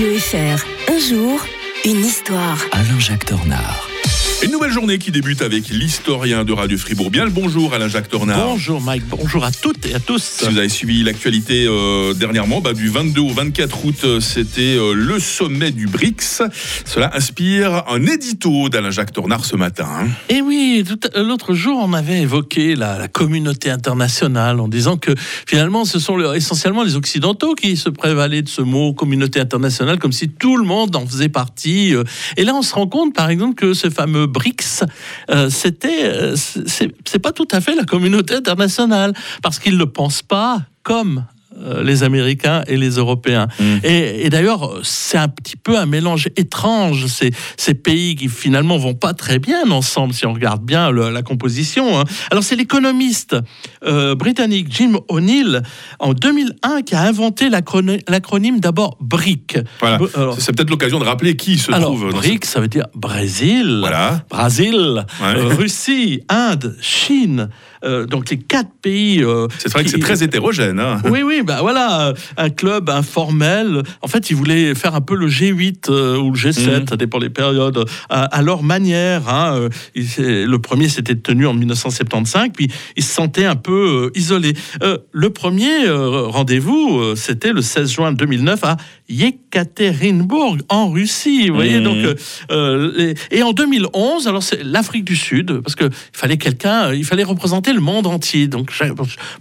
Un jour, une histoire. Alain-Jacques Tornard. Une nouvelle journée qui débute avec l'historien de Radio Fribourg. Bien le bonjour Alain-Jacques Tornard. Bonjour Mike, bonjour à toutes et à tous. Si vous avez suivi l'actualité euh, dernièrement, bah, du 22 au 24 août, euh, c'était euh, le sommet du BRICS. Cela inspire un édito d'Alain-Jacques Tornard ce matin. hein. Et oui, tout à- l'autre jour, on avait évoqué la, la communauté internationale en disant que finalement, ce sont le- essentiellement les Occidentaux qui se prévalaient de ce mot communauté internationale, comme si tout le monde en faisait partie. Et là, on se rend compte, par exemple, que ce fameux BRICS, euh, c'était, euh, c'est pas tout à fait la communauté internationale, parce qu'ils ne pensent pas comme les Américains et les Européens. Et, et d'ailleurs, c'est un petit peu un mélange étrange, ces, ces pays qui finalement vont pas très bien ensemble, si on regarde bien le- la composition. hein. Alors, c'est l'économiste euh, britannique Jim O'Neill, en 2001, qui a inventé l'acrony- l'acronyme d'abord BRIC. Voilà. C'est peut-être l'occasion de rappeler qui se Alors, trouve dans BRIC, ça veut dire Brésil, Voilà. Brésil, Ouais. euh, Russie, Inde, Chine. euh, donc les quatre pays. euh, C'est vrai que c'est très hétérogène. hein. oui, oui, bah voilà, euh, un club informel. En fait, ils voulaient faire un peu le G8 euh, ou le G7, Mhm. ça dépend des périodes, à, à leur manière. hein. Euh, le premier s'était tenu en 1975, puis ils se sentaient un peu euh, isolés. Euh, le premier rendez-vous, c'était le 16 juin 2009 à Yekaterinbourg, en Russie. Vous voyez, Mhm. donc, les- et en 2011, alors c'est l'Afrique du Sud, parce qu'il fallait quelqu'un, il fallait représenter le monde entier, donc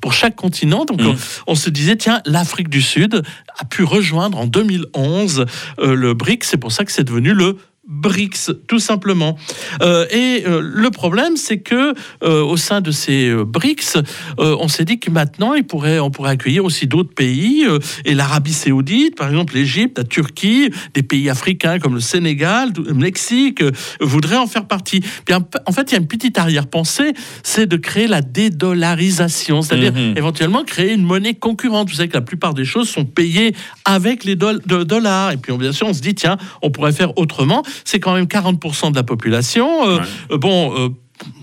pour chaque continent. Donc, Mhm. on, on se disait, tiens, l'Afrique du Sud a pu rejoindre en 2011 euh, le BRICS, c'est pour ça que c'est devenu le BRICS, tout simplement. Euh, et euh, le problème, c'est que euh, au sein de ces BRICS, on s'est dit que maintenant, il pourrait, on pourrait accueillir aussi d'autres pays, et l'Arabie Saoudite, par exemple, l'Égypte, la Turquie, des pays africains comme le Sénégal, le Mexique, voudraient en faire partie. Puis, en fait, il y a une petite arrière-pensée, c'est de créer la dédollarisation, c'est-à-dire Mhm. éventuellement créer une monnaie concurrente. Vous savez que la plupart des choses sont payées avec les de dollars. Et puis, on- bien sûr, on se dit, tiens, on pourrait faire autrement. C'est quand même 40% de la population. Euh, Ouais. euh, bon.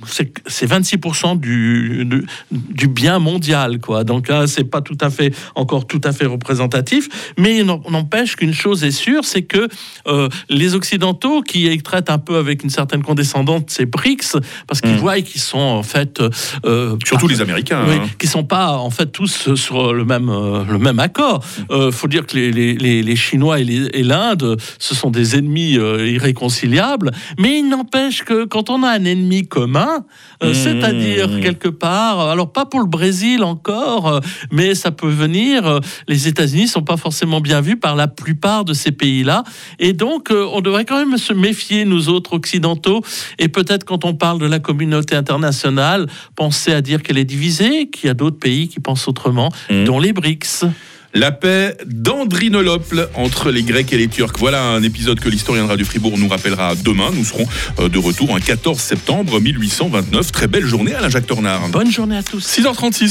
Euh, c'est c'est 26% du, du, du bien mondial, quoi. Donc là, c'est pas tout à fait encore tout à fait représentatif, mais n'empêche qu'une chose est sûre, c'est que euh, les Occidentaux qui traitent un peu avec une certaine condescendance ces BRICS, parce qu'ils Mm. voient qu'ils sont en fait euh, Surtout pas- les Américains. oui, hein. qui sont pas en fait tous sur le même euh, le même accord. Euh, faut dire que les, les, les, les Chinois et l'Inde, ce sont des ennemis euh, irréconciliables. Mais il n'empêche que quand on a un ennemi commun, euh, Mmh. c'est-à-dire quelque part, alors pas pour le Brésil encore, euh, mais ça peut venir. euh, les États-Unis sont pas forcément bien vus par la plupart de ces pays-là, et donc euh, on devrait quand même se méfier nous autres occidentaux. Et peut-être quand on parle de la communauté internationale, penser à dire qu'elle est divisée, qu'il y a d'autres pays qui pensent autrement, Mhm. dont les BRICS. La paix d'Andrinople entre les Grecs et les Turcs. Voilà un épisode que l'historien de Radio Fribourg nous rappellera demain. Nous serons euh, de retour un 14 septembre 1829. Très belle journée Alain-Jacques Tornard. Bonne journée à tous. 6h36.